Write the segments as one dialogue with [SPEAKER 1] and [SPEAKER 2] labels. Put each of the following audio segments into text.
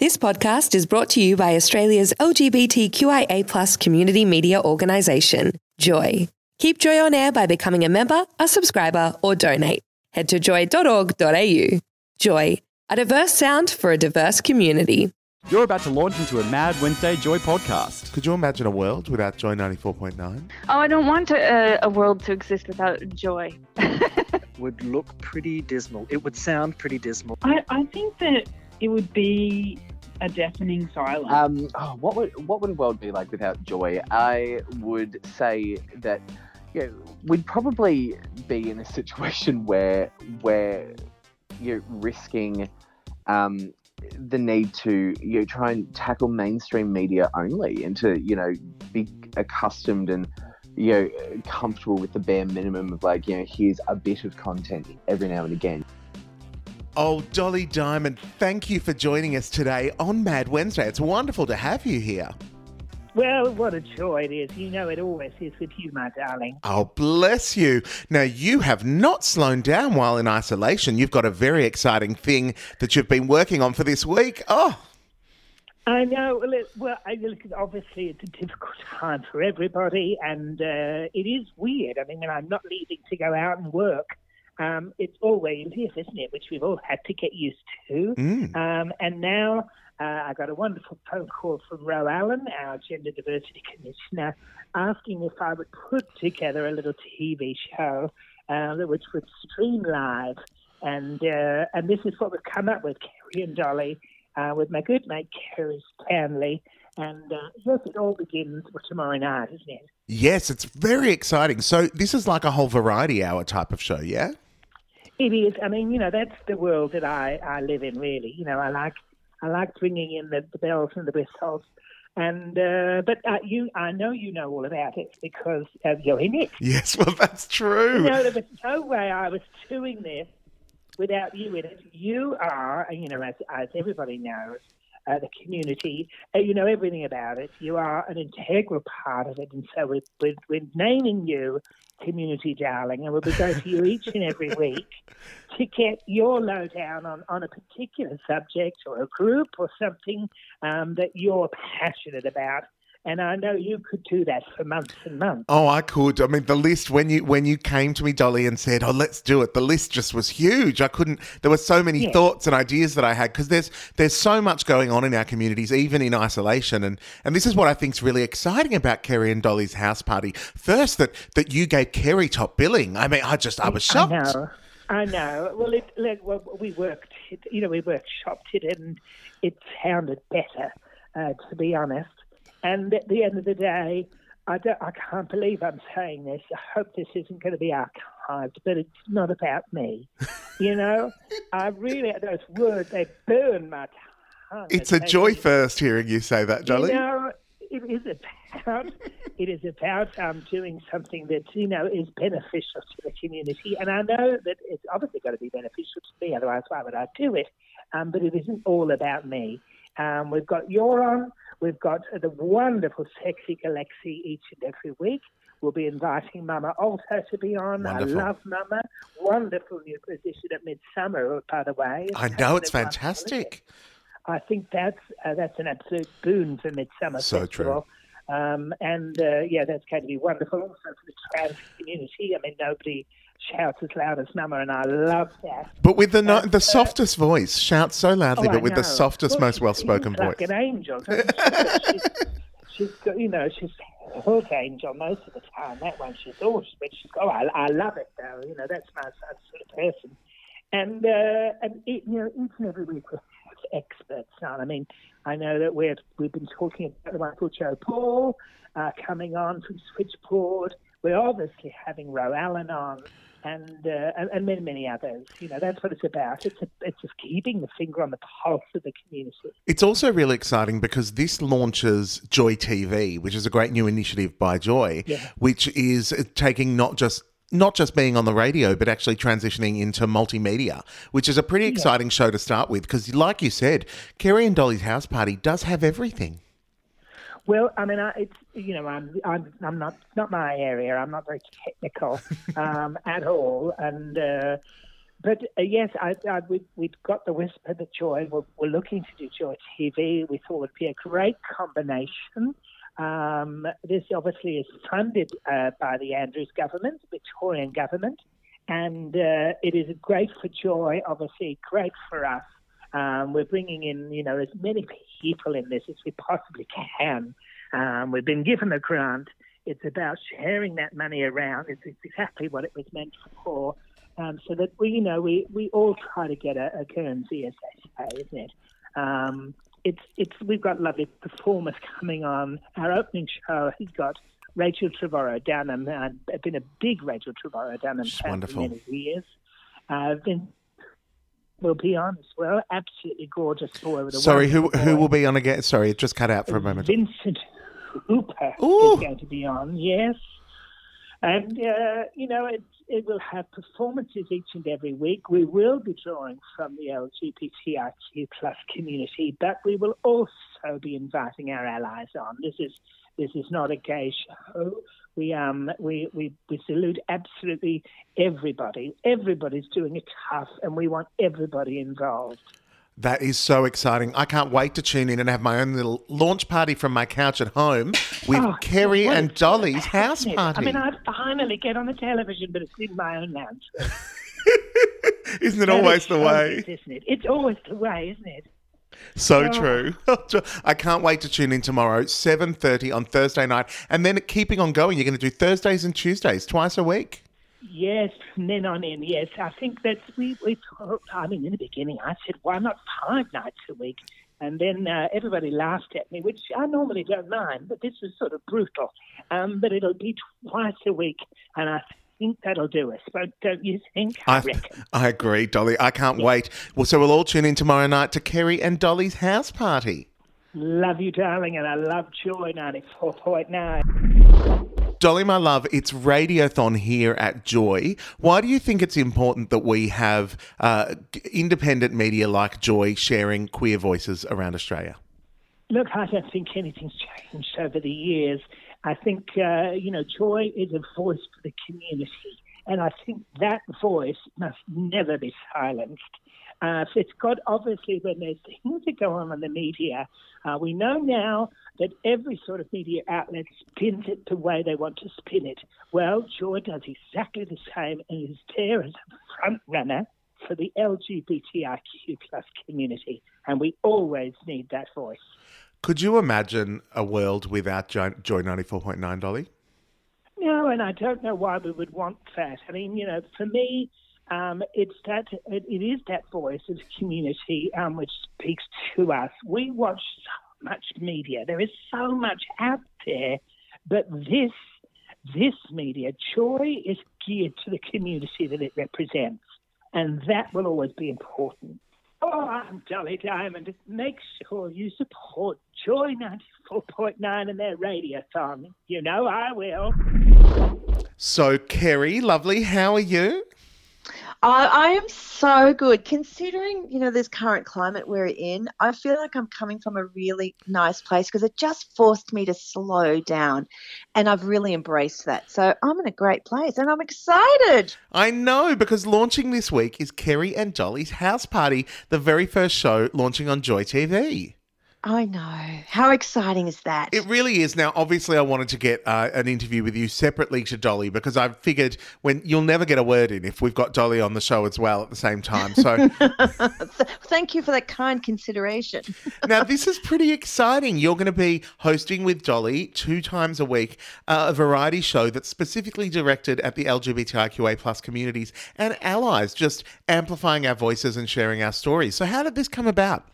[SPEAKER 1] This podcast is brought to you by Australia's LGBTQIA community media organisation, Joy. Keep Joy on air by becoming a member, a subscriber, or donate. Head to joy.org.au. Joy, a diverse sound for a diverse community.
[SPEAKER 2] You're about to launch into a Mad Wednesday Joy podcast.
[SPEAKER 3] Could you imagine a world without Joy 94.9?
[SPEAKER 4] Oh, I don't want a, a world to exist without joy.
[SPEAKER 5] would look pretty dismal. It would sound pretty dismal.
[SPEAKER 6] I, I think that it would be a deafening silence.
[SPEAKER 7] Um, oh, what would what would a world be like without joy? I would say that you know, we'd probably be in a situation where where you're risking um, the need to you know, try and tackle mainstream media only and to you know be accustomed and you know comfortable with the bare minimum of like you know here's a bit of content every now and again.
[SPEAKER 3] Oh, Dolly Diamond, thank you for joining us today on Mad Wednesday. It's wonderful to have you here.
[SPEAKER 6] Well, what a joy it is. You know it always is with you, my darling.
[SPEAKER 3] Oh, bless you. Now, you have not slowed down while in isolation. You've got a very exciting thing that you've been working on for this week. Oh,
[SPEAKER 6] I know. Well, it, well I, look, obviously, it's a difficult time for everybody, and uh, it is weird. I mean, when I'm not leaving to go out and work, um, it's always this, isn't it? Which we've all had to get used to.
[SPEAKER 3] Mm.
[SPEAKER 6] Um, and now uh, I got a wonderful phone call from Ro Allen, our Gender Diversity Commissioner, asking if I would put together a little TV show uh, which would stream live. And uh, and this is what we've come up with, Kerrie and Dolly, uh, with my good mate Kerrie Stanley. And uh, yes, it all begins tomorrow night, isn't it?
[SPEAKER 3] Yes, it's very exciting. So, this is like a whole variety hour type of show, yeah?
[SPEAKER 6] It is. I mean, you know, that's the world that I, I live in. Really, you know, I like I like bringing in the, the bells and the whistles, and uh, but uh, you, I know you know all about it because uh, you're in it.
[SPEAKER 3] Yes, well, that's true.
[SPEAKER 6] You know, there was no way I was doing this without you in it. You are, you know, as as everybody knows, uh, the community. Uh, you know everything about it. You are an integral part of it, and so we're, we're, we're naming you Community Darling, and we'll be going to you each and every week to get your lowdown on, on a particular subject or a group or something um, that you're passionate about. And I know you could do that for months and months.
[SPEAKER 3] Oh, I could. I mean, the list when you when you came to me, Dolly, and said, "Oh, let's do it," the list just was huge. I couldn't. There were so many
[SPEAKER 6] Yeah.
[SPEAKER 3] thoughts and ideas that I had because there's there's so much going on in our communities, even in isolation, and and this is what I think is really exciting about Kerrie and Dolly's house party. First, that that you gave Kerrie top billing. I mean, I just I was shocked.
[SPEAKER 6] I know. I know. Well, it, like, well, we worked, it, you know, we workshopped it and it sounded better, uh, to be honest. And at the end of the day, I, don't, I can't believe I'm saying this. I hope this isn't going to be archived, but it's not about me. you know, I really, those words, they burn my tongue.
[SPEAKER 3] It's a joy first hearing you say that, Dolly.
[SPEAKER 6] you know, it is about it is about um, doing something that you know is beneficial to the community, and I know that it's obviously got to be beneficial to me. Otherwise, why would I do it? Um, but it isn't all about me. Um, we've got your on. We've got the wonderful, sexy Alexi each and every week. We'll be inviting Mama Alto to be on.
[SPEAKER 3] Wonderful.
[SPEAKER 6] I love Mama. Wonderful new position at Midsumma, by the way.
[SPEAKER 3] I know it's fantastic.
[SPEAKER 6] I think that's uh, that's an absolute boon for Midsumma
[SPEAKER 3] So
[SPEAKER 6] Festival. Um, and uh, yeah, that's going to be wonderful also for the trans community. I mean, nobody shouts as loud as Mama, and I love that.
[SPEAKER 3] But with the no, the softest voice, shouts so loudly,
[SPEAKER 6] Oh,
[SPEAKER 3] but
[SPEAKER 6] I
[SPEAKER 3] with the softest,
[SPEAKER 6] Well,
[SPEAKER 3] most well-spoken
[SPEAKER 6] seems
[SPEAKER 3] voice.
[SPEAKER 6] like an angel. she's, she's got, you know, she's a hook angel most of the time. That one, she's always, but she's, oh, I, I love it though. You know, that's my sort of person. And uh, and it, you know, each and every week experts on. I mean, I know that we've we've been talking about the wonderful Joe Ball uh, coming on from Switchboard. We're obviously having Ro Allen on. And, uh, and and many many others, you know, that's what it's about. It's a, it's just keeping the finger on the pulse of the community.
[SPEAKER 3] It's also really exciting because this launches Joy TV, which is a great new initiative by Joy,
[SPEAKER 6] Yeah.
[SPEAKER 3] which is taking not just not just being on the radio, but actually transitioning into multimedia, which is a pretty exciting show to start with. Because, like you said, Kerrie and Dolly's house party does have everything.
[SPEAKER 6] Well, I mean, I, it's you know, I'm I'm I'm not not my area. I'm not very technical um, at all, and uh, but uh, yes, I, I, we, we've got the whisper that Joy. We're, we're looking to do Joy TV. We thought it would be a great combination. Um, this obviously is funded uh, by the Andrews government, the Victorian government, and uh, it is great for Joy, obviously great for us. Um, we're bringing in, you know, as many people in this as we possibly can. Um, we've been given a grant. It's about sharing that money around. It's, it's exactly what it was meant for, um, so that we, you know, we, we all try to get a, a Guernsey, as they say, isn't it? Um, it's it's we've got lovely performers coming on. Our opening show has got Rachel Trevorrow down and I've been a big Rachel Trevorrow down
[SPEAKER 3] wonderful.
[SPEAKER 6] for many years. Uh, then will be on as well. Absolutely gorgeous boy with a
[SPEAKER 3] Sorry, who
[SPEAKER 6] wonderful
[SPEAKER 3] who
[SPEAKER 6] voice.
[SPEAKER 3] will be on again? Sorry, it just cut out for a moment.
[SPEAKER 6] Vincent Hooper
[SPEAKER 3] Ooh.
[SPEAKER 6] is going to be on, yes. And, uh, you know, it, it will have performances each and every week. We will be drawing from the LGBTIQ plus community, but we will also be inviting our allies on. This is this is not a gay show. We um we, we, we salute absolutely everybody. Everybody's doing it tough and we want everybody involved.
[SPEAKER 3] That is so exciting. I can't wait to tune in and have my own little launch party from my couch at home with
[SPEAKER 6] Oh, Kerrie
[SPEAKER 3] and Dolly's house party.
[SPEAKER 6] I mean, I finally get on the television, but it's in my own lounge.
[SPEAKER 3] Isn't it
[SPEAKER 6] That
[SPEAKER 3] always
[SPEAKER 6] is
[SPEAKER 3] the way?
[SPEAKER 6] isn't it? It's always the way, isn't it?
[SPEAKER 3] So
[SPEAKER 6] Oh.
[SPEAKER 3] true. I can't wait to tune in tomorrow, 7.30 on Thursday night. And then keeping on going, you're going to do Thursdays and Tuesdays, twice a week.
[SPEAKER 6] Yes, from then on in, yes. I think that we, we thought, I mean, in the beginning, I said, why not five nights a week? And then uh, everybody laughed at me, which I normally don't mind, but this was sort of brutal. Um, but it'll be twice a week, and I think that'll do us. But don't you think? I,
[SPEAKER 3] I,
[SPEAKER 6] reckon.
[SPEAKER 3] I agree, Dolly. I can't wait. Well, so we'll all tune in tomorrow night to Kerrie and Dolly's house party.
[SPEAKER 6] Love you, darling, and I love Joy 94.9.
[SPEAKER 3] Dolly, my love, it's Radiothon here at Joy. Why do you think it's important that we have uh, independent media like Joy sharing queer voices around Australia?
[SPEAKER 6] Look, I don't think anything's changed over the years. I think, uh, you know, Joy is a voice for the community. And I think that voice must never be silenced. Uh, got, obviously, when there's things that go on in the media, uh, we know now that every sort of media outlet spins it the way they want to spin it. Well, Joy does exactly the same and is there as a front runner for the LGBTIQ plus community. And we always need that voice.
[SPEAKER 3] Could you imagine a world without Joy 94.9, Dolly?
[SPEAKER 6] No, and I don't know why we would want that. I mean, you know, for me, um, it's that it, it is that voice of community um, which speaks to us. We watch so much media. There is so much out there, but this this media, Joy, is geared to the community that it represents, and that will always be important. Oh, I'm Dolly Diamond. Make sure you support Joy 94.9 and their radiothon. You know I will.
[SPEAKER 3] So, Kerrie, lovely, how are you?
[SPEAKER 8] I, I am so good considering you know this current climate we're in. I feel like I'm coming from a really nice place because it just forced me to slow down, and I've really embraced that. So I'm in a great place, and I'm excited.
[SPEAKER 3] I know, because launching this week is Kerrie and Dolly's house party, the very first show launching on Joy TV.
[SPEAKER 8] I know. How exciting is that?
[SPEAKER 3] It really is. Now, obviously, I wanted to get uh, an interview with you separately to Dolly because I figured when you'll never get a word in if we've got Dolly on the show as well at the same time. So
[SPEAKER 8] Thank you for that kind consideration.
[SPEAKER 3] now this is pretty exciting. You're going to be hosting with Dolly two times a week uh, a variety show that's specifically directed at the LGBTIQA plus communities and allies, just amplifying our voices and sharing our stories. So, how did this come about?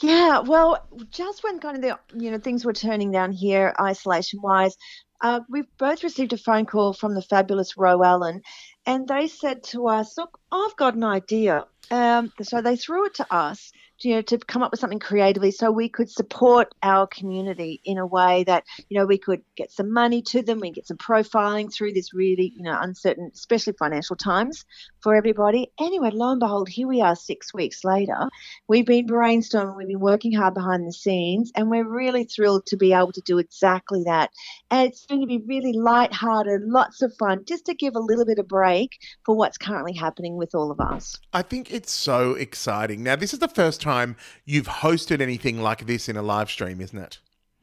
[SPEAKER 8] Yeah, well, just when kind of the you know things were turning down here, isolation wise, uh, we've both received a phone call from the fabulous Ro Allen, and they said to us, "Look, I've got an idea." Um, so they threw it to us you know, to come up with something creatively so we could support our community in a way that, you know, we could get some money to them, we get some profiling through this really, you know, uncertain, especially financial times for everybody. Anyway, lo and behold, here we are six weeks later. We've been brainstorming, we've been working hard behind the scenes, and we're really thrilled to be able to do exactly that. And it's going to be really light-hearted, lots of fun, just to give a little bit of break for what's currently happening with all of us.
[SPEAKER 3] I think it's so exciting. Now, this is the first time you've hosted anything like this in a live stream, isn't it?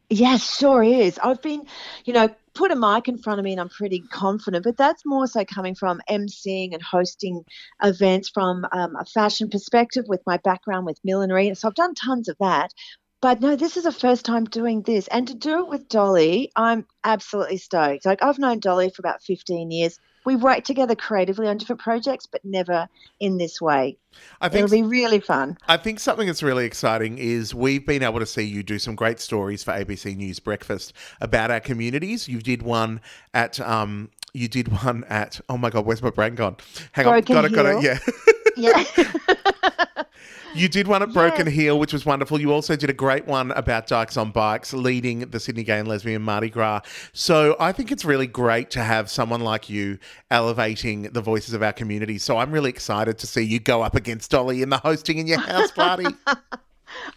[SPEAKER 8] Yes, sure is. I've been, you know, put a mic in front of me and I'm pretty confident, but that's more so coming from emceeing and hosting events from um, a fashion perspective with my background with millinery. So I've done tons of that. But no, this is the first time doing this. And to do it with Dolly, I'm absolutely stoked. Like, I've known Dolly for about 15 years. We work together creatively on different projects, but never in this way.
[SPEAKER 3] I think
[SPEAKER 8] It'll be really fun.
[SPEAKER 3] I think something that's really exciting is we've been able to see you do some great stories for ABC News Breakfast about our communities. You did one at um you did one at oh my god, where's my brain gone? Hang
[SPEAKER 8] Broken
[SPEAKER 3] on, got it, got it, yeah.
[SPEAKER 8] Yeah.
[SPEAKER 3] You did one at Broken Hill, which was wonderful. You also did a great one about Dykes on Bikes, leading the Sydney Gay and Lesbian Mardi Gras. So I think it's really great to have someone like you elevating the voices of our community. So I'm really excited to see you go up against Dolly in the hosting in your house party.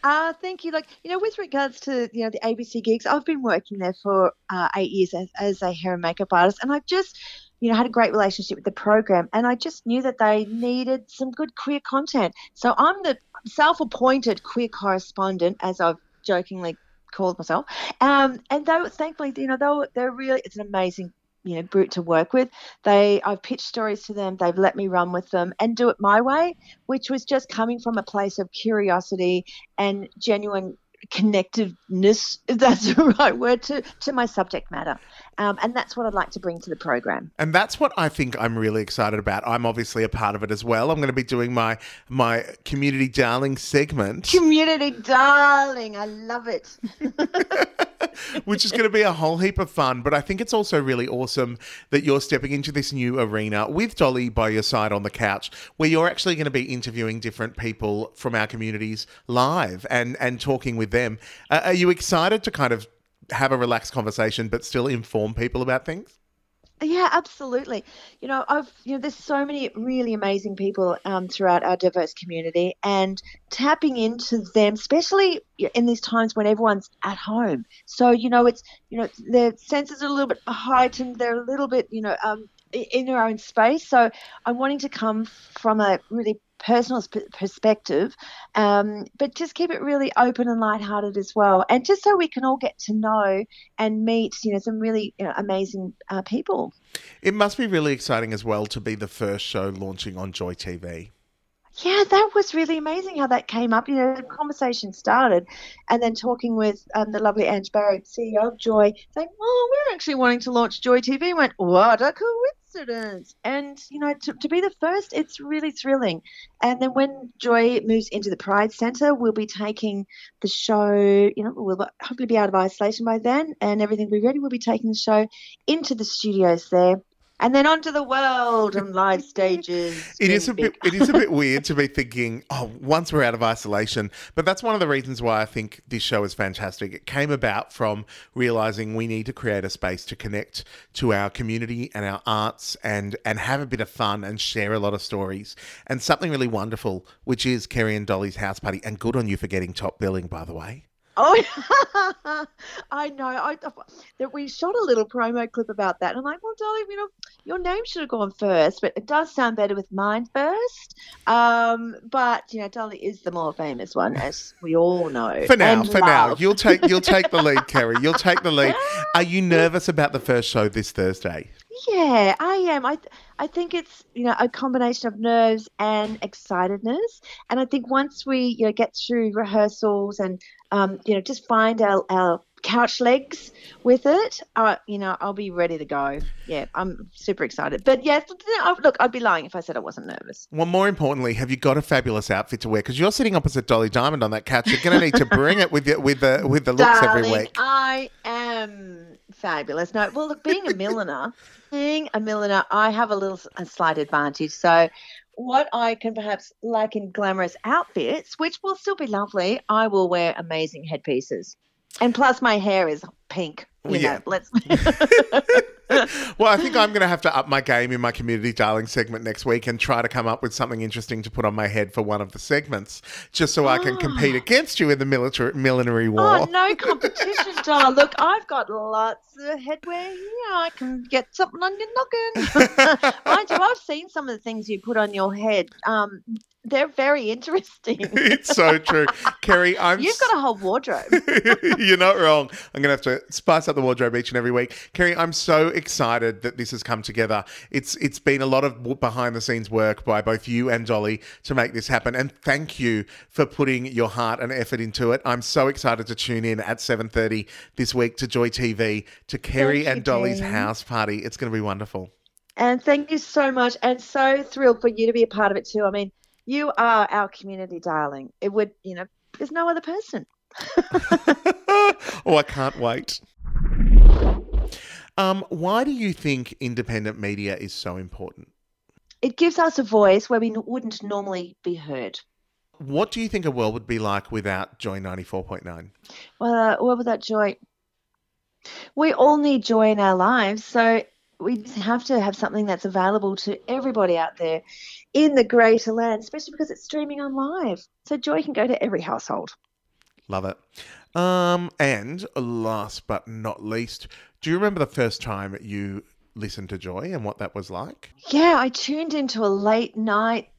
[SPEAKER 8] Uh, thank you. Like, you know, with regards to, you know, the ABC gigs, I've been working there for uh, eight years as, as a hair and makeup artist, and I've just, you know, had a great relationship with the program, and I just knew that they needed some good queer content. So I'm the self-appointed queer correspondent, as I've jokingly called myself. Um, and were, thankfully, you know, they were, they're really, it's an amazing you know brute to work with they i've pitched stories to them they've let me run with them and do it my way which was just coming from a place of curiosity and genuine connectedness if that's the right word to to my subject matter um, and that's what i'd like to bring to the program
[SPEAKER 3] And that's what I think I'm really excited about. I'm obviously a part of it as well. I'm going to be doing my my community darling segment.
[SPEAKER 8] community darling i love it
[SPEAKER 3] which is going to be a whole heap of fun. But I think it's also really awesome that you're stepping into this new arena with Dolly by your side on the couch, where you're actually going to be interviewing different people from our communities live and and talking with them. Uh, are you excited to kind of have a relaxed conversation, but still inform people about things?
[SPEAKER 8] Yeah, absolutely. You know, I've you know, there's so many really amazing people um, throughout our diverse community, and tapping into them, especially in these times when everyone's at home. So you know, it's you know, their senses are a little bit heightened. They're a little bit you know um, in their own space. So I'm wanting to come from a really personal sp- perspective, um, but just keep it really open and lighthearted as well, and just so we can all get to know and meet you know some really you know, amazing uh, people.
[SPEAKER 3] It must be really exciting as well to be the first show launching on Joy TV.
[SPEAKER 8] Yeah, that was really amazing how that came up. You know, the conversation started, and then talking with um, the lovely Ange Barry, CEO of Joy, saying, "Oh, we're actually wanting to launch Joy TV." Went, what a coincidence! And you know, to, to be the first, it's really thrilling. And then when Joy moves into the Pride Centre, we'll be taking the show. You know, we'll hopefully be out of isolation by then, and everything will be ready. We'll be taking the show into the studios there. And then onto the world and live stages.
[SPEAKER 3] It is a bit. It is a bit weird to be thinking, oh, once we're out of isolation. But that's one of the reasons why I think this show is fantastic. It came about from realizing we need to create a space to connect to our community and our arts, and and have a bit of fun and share a lot of stories. And something really wonderful, which is Kerrie and Dolly's house party. And good on you for getting top billing, by the way.
[SPEAKER 8] Oh, I know. I, that we shot a little promo clip about that. And I'm like, well, Dolly, you know, your name should have gone first, but it does sound better with mine first. Um, but you know, Dolly is the more famous one, as we all know.
[SPEAKER 3] For now, for now, you'll take you'll take the lead, Kerrie. You'll take the lead. Are you nervous about the first show this Thursday?
[SPEAKER 8] Yeah, I am. I th- I think it's you know a combination of nerves and excitedness, and I think once we you know get through rehearsals and um, you know just find our, our couch legs with it, uh, you know I'll be ready to go. Yeah, I'm super excited. But yes, look, I'd be lying if I said I wasn't nervous.
[SPEAKER 3] Well, more importantly, have you got a fabulous outfit to wear? Because you're sitting opposite Dolly Diamond on that couch. You're going to need to bring it with you, with the with the looks every week.
[SPEAKER 8] I am fabulous. No, well, look, being a milliner, being a milliner, I have a little a slight advantage. So what I can perhaps lack in glamorous outfits, which will still be lovely, I will wear amazing headpieces. And plus, my hair is pink. You
[SPEAKER 3] Well, yeah.
[SPEAKER 8] know, let's.
[SPEAKER 3] well, I think I'm going to have to up my game in my community darling segment next week and try to come up with something interesting to put on my head for one of the segments, just so I can compete against you in the military millinery war.
[SPEAKER 8] Oh, no competition, doll. Look, I've got lots of headwear here. I can get something on your noggin. Mind you, I've seen some of the things you put on your head. Um, they're very interesting.
[SPEAKER 3] it's so true, Kerrie. I'm
[SPEAKER 8] You've got a whole wardrobe.
[SPEAKER 3] You're not wrong. I'm going to have to spice up the wardrobe each and every week. Kerrie, I'm so excited that this has come together. It's it's been a lot of behind the scenes work by both you and Dolly to make this happen. And thank you for putting your heart and effort into it. I'm so excited to tune in at 7:30 this week to Joy TV to Kerrie
[SPEAKER 8] Thank
[SPEAKER 3] and
[SPEAKER 8] you,
[SPEAKER 3] Dolly's
[SPEAKER 8] Dean.
[SPEAKER 3] house party. It's going to be wonderful.
[SPEAKER 8] And thank you so much. And so thrilled for you to be a part of it too. I mean, you are our community darling. It would, you know, there's no other person.
[SPEAKER 3] oh, I can't wait. Um, why do you think independent media is so important?
[SPEAKER 8] It gives us a voice where we wouldn't normally be heard.
[SPEAKER 3] What do you think a world would be like without Joy 94.9?
[SPEAKER 8] Well, uh, what was that joy? We all need joy in our lives, so we have to have something that's available to everybody out there in the greater land, especially because it's streaming on live. So joy can go to every household.
[SPEAKER 3] Love it. Um, and last but not least, do you remember the first time you listened to Joy and what that was like?
[SPEAKER 8] Yeah, I tuned into a late night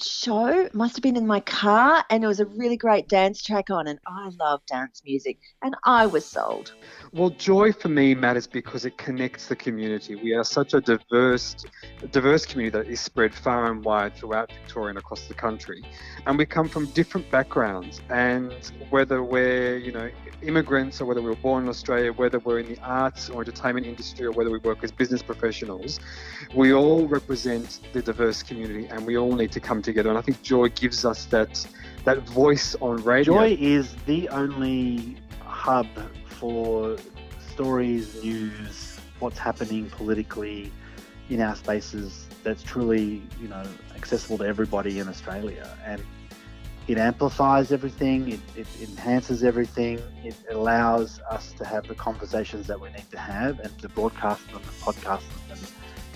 [SPEAKER 8] show. Must have been in my car, and there was a really great dance track on, and I love dance music, and I was sold.
[SPEAKER 5] Well, joy for me matters because it connects the community. We are such a diverse, diverse community that is spread far and wide throughout Victoria and across the country, and we come from different backgrounds. And whether we're, you know, immigrants or whether we were born in Australia, whether we're in the arts or entertainment industry, or whether we work as business professionals, we all represent the diverse community, and we all need to come together. And I think joy gives us that that voice on radio.
[SPEAKER 9] Joy is the only hub for stories, news, what's happening politically in our spaces that's truly, you know, accessible to everybody in Australia. And it amplifies everything, it, it enhances everything, it allows us to have the conversations that we need to have and to broadcast them and podcast them.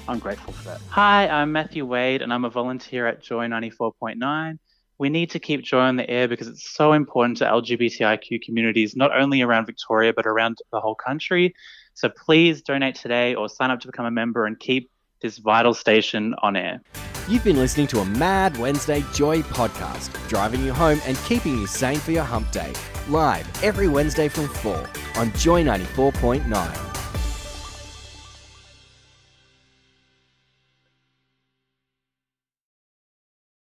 [SPEAKER 9] And I'm grateful for that.
[SPEAKER 10] Hi, I'm Matthew Wade, and I'm a volunteer at Joy 94.9. We need to keep Joy on the air because it's so important to LGBTIQ communities, not only around Victoria, but around the whole country. So please donate today or sign up to become a member and keep this vital station on air.
[SPEAKER 11] You've been listening to a Mad Wednesday Joy podcast, driving you home and keeping you sane for your hump day. Live every Wednesday from 4 on Joy 94.9.